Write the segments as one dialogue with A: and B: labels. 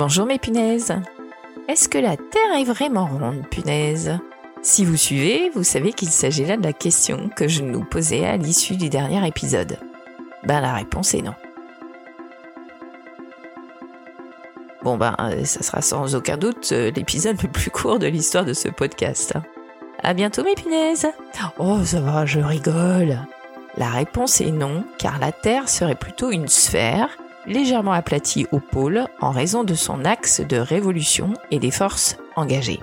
A: Bonjour mes punaises. Est-ce que la Terre est vraiment ronde, punaise? Si vous suivez, vous savez qu'il s'agit là de la question que je nous posais à l'issue du dernier épisode. Ben la réponse est non. Bon ben, euh, ça sera sans aucun doute euh, l'épisode le plus court de l'histoire de ce podcast. À bientôt mes punaises Oh ça va, je rigole La réponse est non, car la Terre serait plutôt une sphère légèrement aplatie au pôle en raison de son axe de révolution et des forces engagées.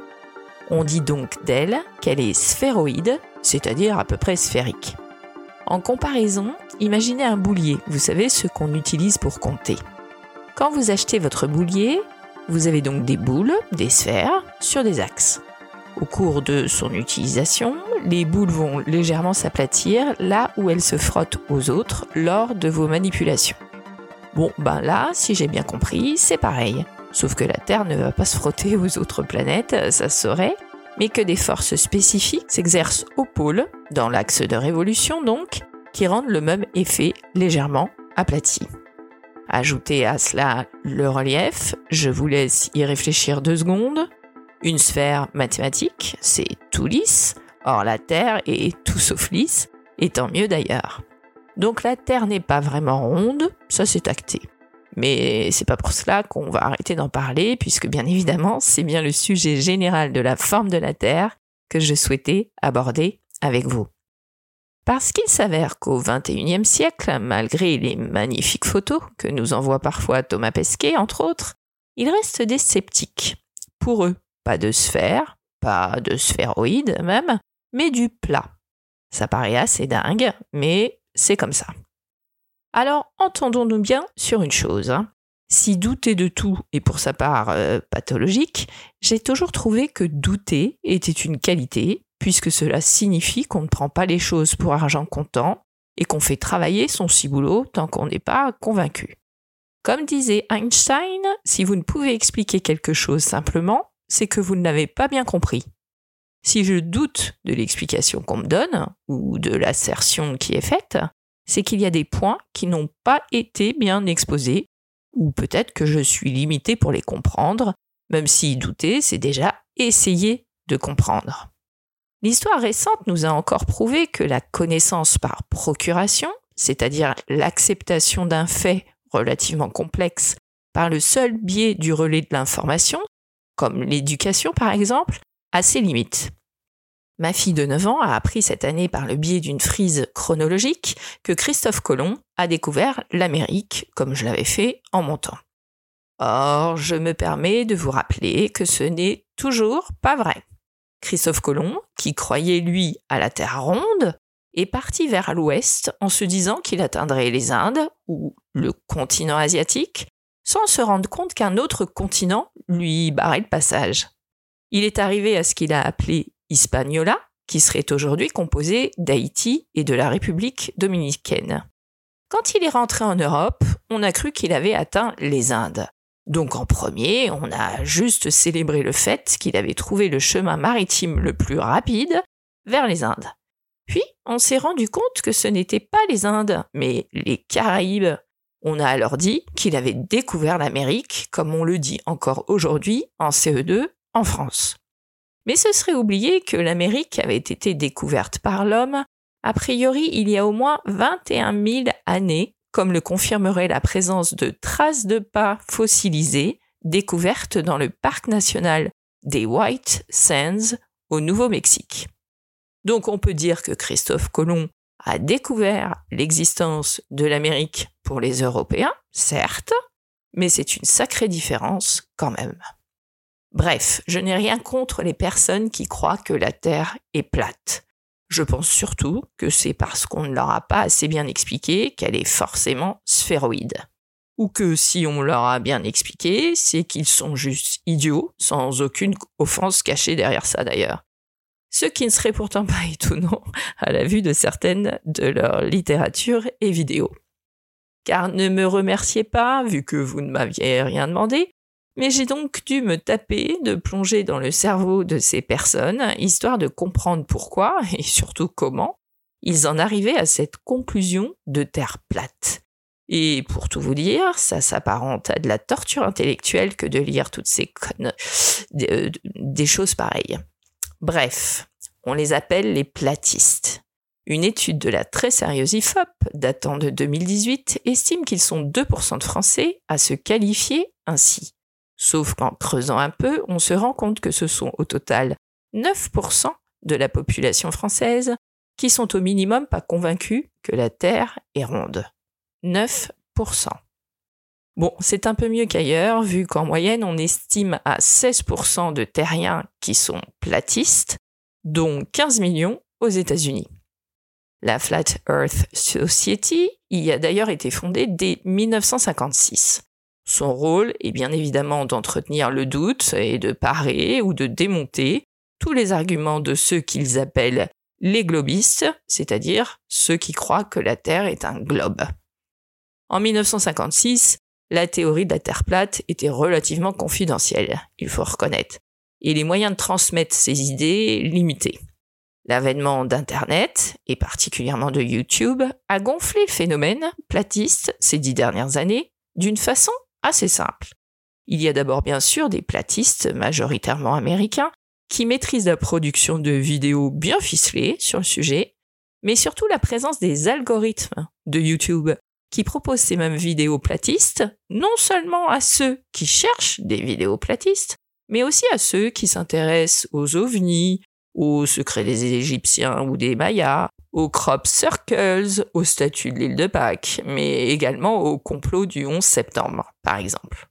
A: On dit donc d'elle qu'elle est sphéroïde, c'est-à-dire à peu près sphérique. En comparaison, imaginez un boulier, vous savez ce qu'on utilise pour compter. Quand vous achetez votre boulier, vous avez donc des boules, des sphères, sur des axes. Au cours de son utilisation, les boules vont légèrement s'aplatir là où elles se frottent aux autres lors de vos manipulations. Bon, ben là, si j'ai bien compris, c'est pareil. Sauf que la Terre ne va pas se frotter aux autres planètes, ça se saurait, mais que des forces spécifiques s'exercent au pôle, dans l'axe de révolution donc, qui rendent le même effet légèrement aplati. Ajoutez à cela le relief, je vous laisse y réfléchir deux secondes. Une sphère mathématique, c'est tout lisse, or la Terre est tout sauf lisse, et tant mieux d'ailleurs. Donc la Terre n'est pas vraiment ronde, ça c'est acté. Mais c'est pas pour cela qu'on va arrêter d'en parler, puisque bien évidemment, c'est bien le sujet général de la forme de la Terre que je souhaitais aborder avec vous. Parce qu'il s'avère qu'au XXIe siècle, malgré les magnifiques photos que nous envoie parfois Thomas Pesquet, entre autres, il reste des sceptiques. Pour eux, pas de sphère, pas de sphéroïde même, mais du plat. Ça paraît assez dingue, mais c'est comme ça. Alors, entendons-nous bien sur une chose. Hein. Si douter de tout est pour sa part euh, pathologique, j'ai toujours trouvé que douter était une qualité, puisque cela signifie qu'on ne prend pas les choses pour argent comptant et qu'on fait travailler son ciboulot tant qu'on n'est pas convaincu. Comme disait Einstein, si vous ne pouvez expliquer quelque chose simplement, c'est que vous ne l'avez pas bien compris. Si je doute de l'explication qu'on me donne, ou de l'assertion qui est faite, c'est qu'il y a des points qui n'ont pas été bien exposés, ou peut-être que je suis limité pour les comprendre, même si douter, c'est déjà essayer de comprendre. L'histoire récente nous a encore prouvé que la connaissance par procuration, c'est-à-dire l'acceptation d'un fait relativement complexe par le seul biais du relais de l'information, comme l'éducation par exemple, a ses limites. Ma fille de 9 ans a appris cette année par le biais d'une frise chronologique que Christophe Colomb a découvert l'Amérique comme je l'avais fait en montant. Or, je me permets de vous rappeler que ce n'est toujours pas vrai. Christophe Colomb, qui croyait lui à la Terre ronde, est parti vers l'ouest en se disant qu'il atteindrait les Indes ou le continent asiatique sans se rendre compte qu'un autre continent lui barrait le passage. Il est arrivé à ce qu'il a appelé Hispaniola, qui serait aujourd'hui composé d'Haïti et de la République dominicaine. Quand il est rentré en Europe, on a cru qu'il avait atteint les Indes. Donc en premier, on a juste célébré le fait qu'il avait trouvé le chemin maritime le plus rapide vers les Indes. Puis on s'est rendu compte que ce n'était pas les Indes, mais les Caraïbes. On a alors dit qu'il avait découvert l'Amérique, comme on le dit encore aujourd'hui en CE2 France. Mais ce serait oublier que l'Amérique avait été découverte par l'homme, a priori il y a au moins 21 000 années, comme le confirmerait la présence de traces de pas fossilisées découvertes dans le parc national des White Sands au Nouveau-Mexique. Donc on peut dire que Christophe Colomb a découvert l'existence de l'Amérique pour les Européens, certes, mais c'est une sacrée différence quand même. Bref, je n'ai rien contre les personnes qui croient que la Terre est plate. Je pense surtout que c'est parce qu'on ne leur a pas assez bien expliqué qu'elle est forcément sphéroïde. Ou que si on leur a bien expliqué, c'est qu'ils sont juste idiots, sans aucune offense cachée derrière ça d'ailleurs. Ce qui ne serait pourtant pas étonnant à la vue de certaines de leur littérature et vidéos. Car ne me remerciez pas, vu que vous ne m'aviez rien demandé, mais j'ai donc dû me taper de plonger dans le cerveau de ces personnes, histoire de comprendre pourquoi, et surtout comment, ils en arrivaient à cette conclusion de terre plate. Et pour tout vous dire, ça s'apparente à de la torture intellectuelle que de lire toutes ces connes, euh, des choses pareilles. Bref, on les appelle les platistes. Une étude de la très sérieuse IFOP, datant de 2018, estime qu'ils sont 2% de Français à se qualifier ainsi. Sauf qu'en creusant un peu, on se rend compte que ce sont au total 9% de la population française qui sont au minimum pas convaincus que la Terre est ronde. 9%. Bon, c'est un peu mieux qu'ailleurs, vu qu'en moyenne, on estime à 16% de terriens qui sont platistes, dont 15 millions aux États-Unis. La Flat Earth Society y a d'ailleurs été fondée dès 1956. Son rôle est bien évidemment d'entretenir le doute et de parer ou de démonter tous les arguments de ceux qu'ils appellent les globistes, c'est-à-dire ceux qui croient que la Terre est un globe. En 1956, la théorie de la Terre plate était relativement confidentielle, il faut reconnaître, et les moyens de transmettre ces idées limités. L'avènement d'Internet, et particulièrement de YouTube, a gonflé le phénomène platiste ces dix dernières années d'une façon assez simple. Il y a d'abord bien sûr des platistes majoritairement américains qui maîtrisent la production de vidéos bien ficelées sur le sujet, mais surtout la présence des algorithmes de YouTube qui proposent ces mêmes vidéos platistes, non seulement à ceux qui cherchent des vidéos platistes, mais aussi à ceux qui s'intéressent aux ovnis, aux secrets des Égyptiens ou des Mayas, aux crop circles, aux statues de l'île de Pâques, mais également au complot du 11 septembre, par exemple.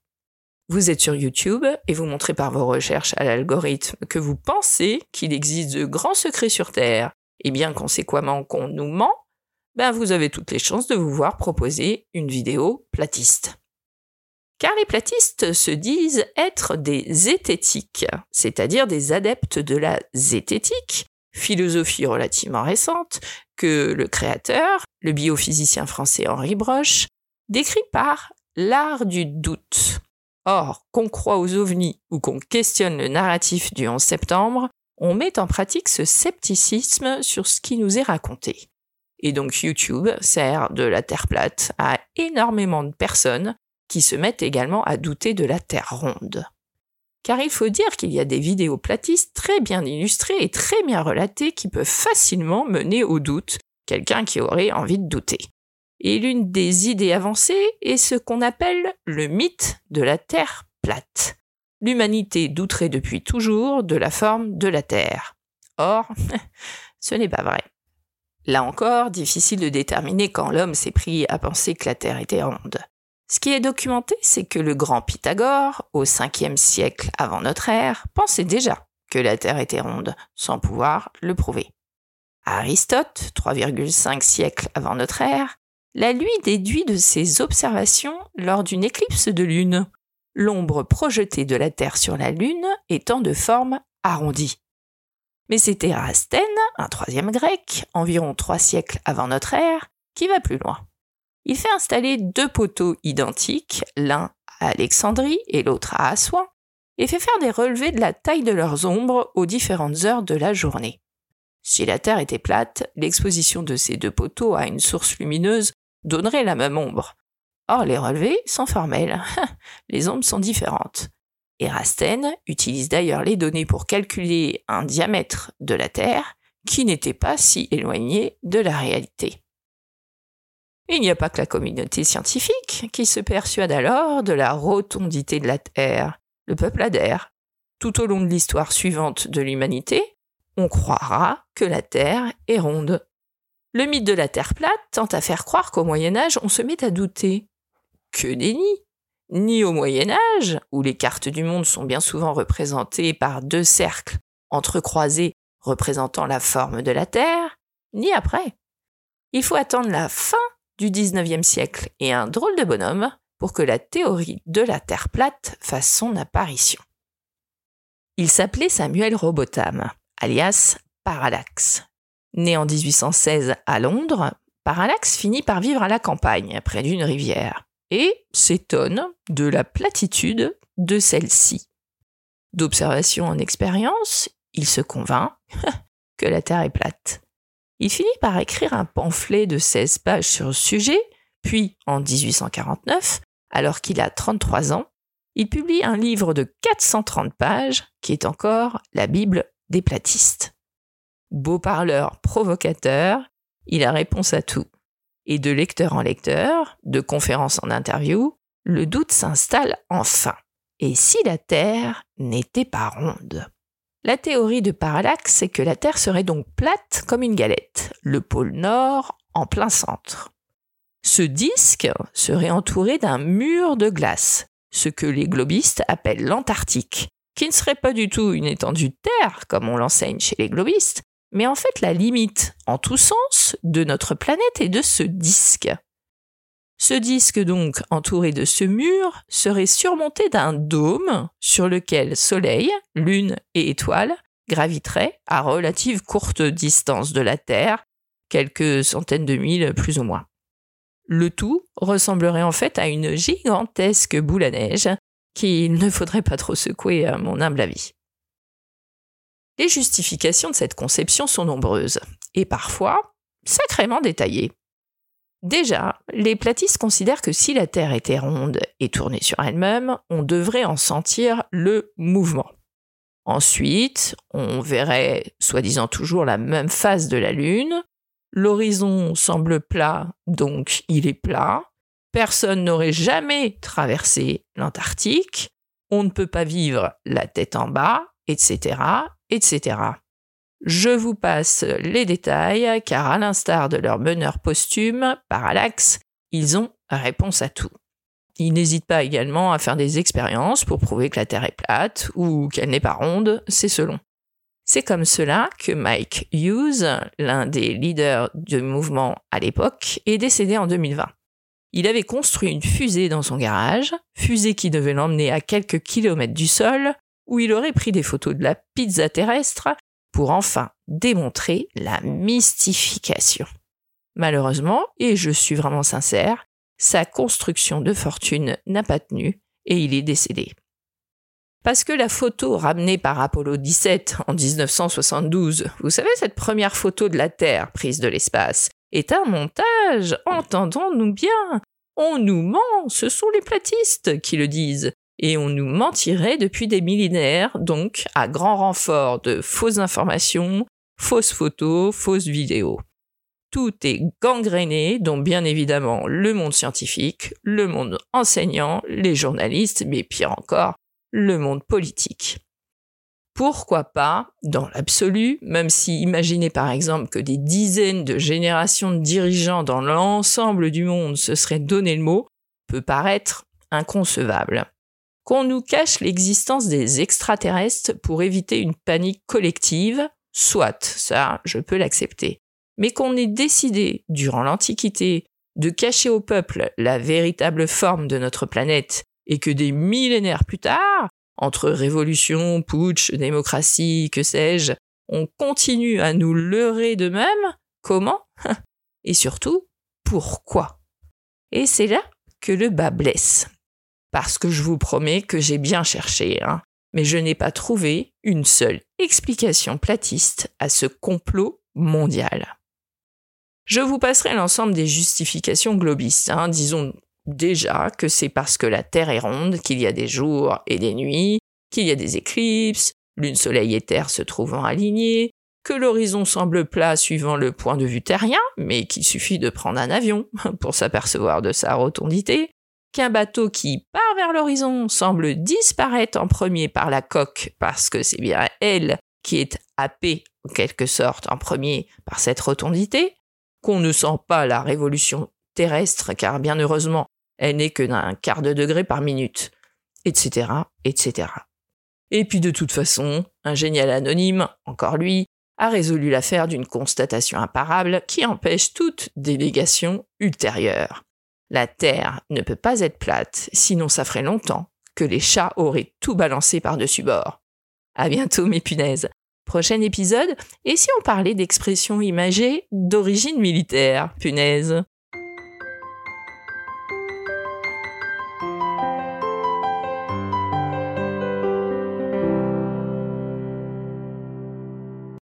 A: Vous êtes sur YouTube et vous montrez par vos recherches à l'algorithme que vous pensez qu'il existe de grands secrets sur Terre, et bien conséquemment qu'on nous ment, ben vous avez toutes les chances de vous voir proposer une vidéo platiste. Car les platistes se disent être des zététiques, c'est-à-dire des adeptes de la zététique, philosophie relativement récente, que le créateur, le biophysicien français Henri Broche, décrit par l'art du doute. Or, qu'on croit aux ovnis ou qu'on questionne le narratif du 11 septembre, on met en pratique ce scepticisme sur ce qui nous est raconté. Et donc YouTube sert de la Terre plate à énormément de personnes qui se mettent également à douter de la Terre ronde. Car il faut dire qu'il y a des vidéos platistes très bien illustrées et très bien relatées qui peuvent facilement mener au doute quelqu'un qui aurait envie de douter. Et l'une des idées avancées est ce qu'on appelle le mythe de la Terre plate. L'humanité douterait depuis toujours de la forme de la Terre. Or, ce n'est pas vrai. Là encore, difficile de déterminer quand l'homme s'est pris à penser que la Terre était ronde. Ce qui est documenté, c'est que le grand Pythagore, au 5e siècle avant notre ère, pensait déjà que la Terre était ronde, sans pouvoir le prouver. Aristote, 3,5 siècles avant notre ère, la lui déduit de ses observations lors d'une éclipse de lune, l'ombre projetée de la Terre sur la Lune étant de forme arrondie. Mais c'est Érastène, un troisième grec, environ trois siècles avant notre ère, qui va plus loin. Il fait installer deux poteaux identiques, l'un à Alexandrie et l'autre à Assouan, et fait faire des relevés de la taille de leurs ombres aux différentes heures de la journée. Si la Terre était plate, l'exposition de ces deux poteaux à une source lumineuse donnerait la même ombre. Or, les relevés sont formels. les ombres sont différentes. Erastène utilise d'ailleurs les données pour calculer un diamètre de la Terre qui n'était pas si éloigné de la réalité. Il n'y a pas que la communauté scientifique qui se persuade alors de la rotondité de la Terre. Le peuple adhère. Tout au long de l'histoire suivante de l'humanité, on croira que la Terre est ronde. Le mythe de la Terre plate tente à faire croire qu'au Moyen Âge, on se met à douter. Que déni Ni au Moyen Âge, où les cartes du monde sont bien souvent représentées par deux cercles entrecroisés représentant la forme de la Terre, ni après. Il faut attendre la fin du XIXe siècle et un drôle de bonhomme pour que la théorie de la Terre plate fasse son apparition. Il s'appelait Samuel Robotham, alias Parallax, Né en 1816 à Londres, Parallax finit par vivre à la campagne, près d'une rivière, et s'étonne de la platitude de celle-ci. D'observation en expérience, il se convainc que la Terre est plate. Il finit par écrire un pamphlet de 16 pages sur le sujet, Puis, en 1849, alors qu'il a 33 ans, il publie un livre de 430 pages qui est encore la Bible des platistes. Beau parleur provocateur, il a réponse à tout. Et de lecteur en lecteur, de conférence en interview, le doute s'installe enfin. Et si la Terre n'était pas ronde? La théorie de parallaxe, c'est que la Terre serait donc plate comme une galette, le pôle nord en plein centre. Ce disque serait entouré d'un mur de glace, ce que les globistes appellent l'Antarctique, qui ne serait pas du tout une étendue de terre, comme on l'enseigne chez les globistes, mais en fait la limite, en tous sens, de notre planète et de ce disque. Ce disque donc, entouré de ce mur, serait surmonté d'un dôme sur lequel Soleil, Lune et étoiles graviteraient à relative courte distance de la Terre, quelques centaines de milles plus ou moins. Le tout ressemblerait en fait à une gigantesque boule à neige qu'il ne faudrait pas trop secouer à mon humble avis. Les justifications de cette conception sont nombreuses, et parfois sacrément détaillées. Déjà, les platistes considèrent que si la Terre était ronde et tournée sur elle-même, on devrait en sentir le mouvement. Ensuite, on verrait soi-disant toujours la même face de la Lune. L'horizon semble plat, donc il est plat. Personne n'aurait jamais traversé l'Antarctique. On ne peut pas vivre la tête en bas, etc etc. Je vous passe les détails, car à l'instar de leur meneur posthume, Parallax, ils ont réponse à tout. Ils n'hésitent pas également à faire des expériences pour prouver que la Terre est plate ou qu'elle n'est pas ronde, c'est selon. C'est comme cela que Mike Hughes, l'un des leaders du mouvement à l'époque, est décédé en 2020. Il avait construit une fusée dans son garage, fusée qui devait l'emmener à quelques kilomètres du sol, où il aurait pris des photos de la pizza terrestre pour enfin démontrer la mystification. Malheureusement, et je suis vraiment sincère, sa construction de fortune n'a pas tenu et il est décédé. Parce que la photo ramenée par Apollo 17 en 1972, vous savez cette première photo de la Terre prise de l'espace, est un montage, entendons-nous bien. On nous ment, ce sont les platistes qui le disent et on nous mentirait depuis des millénaires, donc à grand renfort de fausses informations, fausses photos, fausses vidéos. Tout est gangréné, dont bien évidemment le monde scientifique, le monde enseignant, les journalistes, mais pire encore, le monde politique. Pourquoi pas, dans l'absolu, même si imaginez par exemple que des dizaines de générations de dirigeants dans l'ensemble du monde se seraient donné le mot, peut paraître inconcevable qu'on nous cache l'existence des extraterrestres pour éviter une panique collective, soit, ça, je peux l'accepter. Mais qu'on ait décidé, durant l'Antiquité, de cacher au peuple la véritable forme de notre planète, et que des millénaires plus tard, entre révolution, putsch, démocratie, que sais-je, on continue à nous leurrer de même, comment? Et surtout, pourquoi? Et c'est là que le bas blesse parce que je vous promets que j'ai bien cherché, hein, mais je n'ai pas trouvé une seule explication platiste à ce complot mondial. Je vous passerai l'ensemble des justifications globistes, hein, disons déjà que c'est parce que la Terre est ronde qu'il y a des jours et des nuits, qu'il y a des éclipses, lune, soleil et Terre se trouvant alignés, que l'horizon semble plat suivant le point de vue terrien, mais qu'il suffit de prendre un avion pour s'apercevoir de sa rotondité, qu'un bateau qui part vers l'horizon semble disparaître en premier par la coque parce que c'est bien elle qui est happée en quelque sorte en premier par cette rotondité, qu'on ne sent pas la révolution terrestre car bien heureusement elle n'est que d'un quart de degré par minute, etc., etc. Et puis de toute façon, un génial anonyme, encore lui, a résolu l'affaire d'une constatation imparable qui empêche toute délégation ultérieure. La Terre ne peut pas être plate, sinon ça ferait longtemps que les chats auraient tout balancé par-dessus bord. À bientôt mes punaises. Prochain épisode, et si on parlait d'expressions imagées d'origine militaire, punaise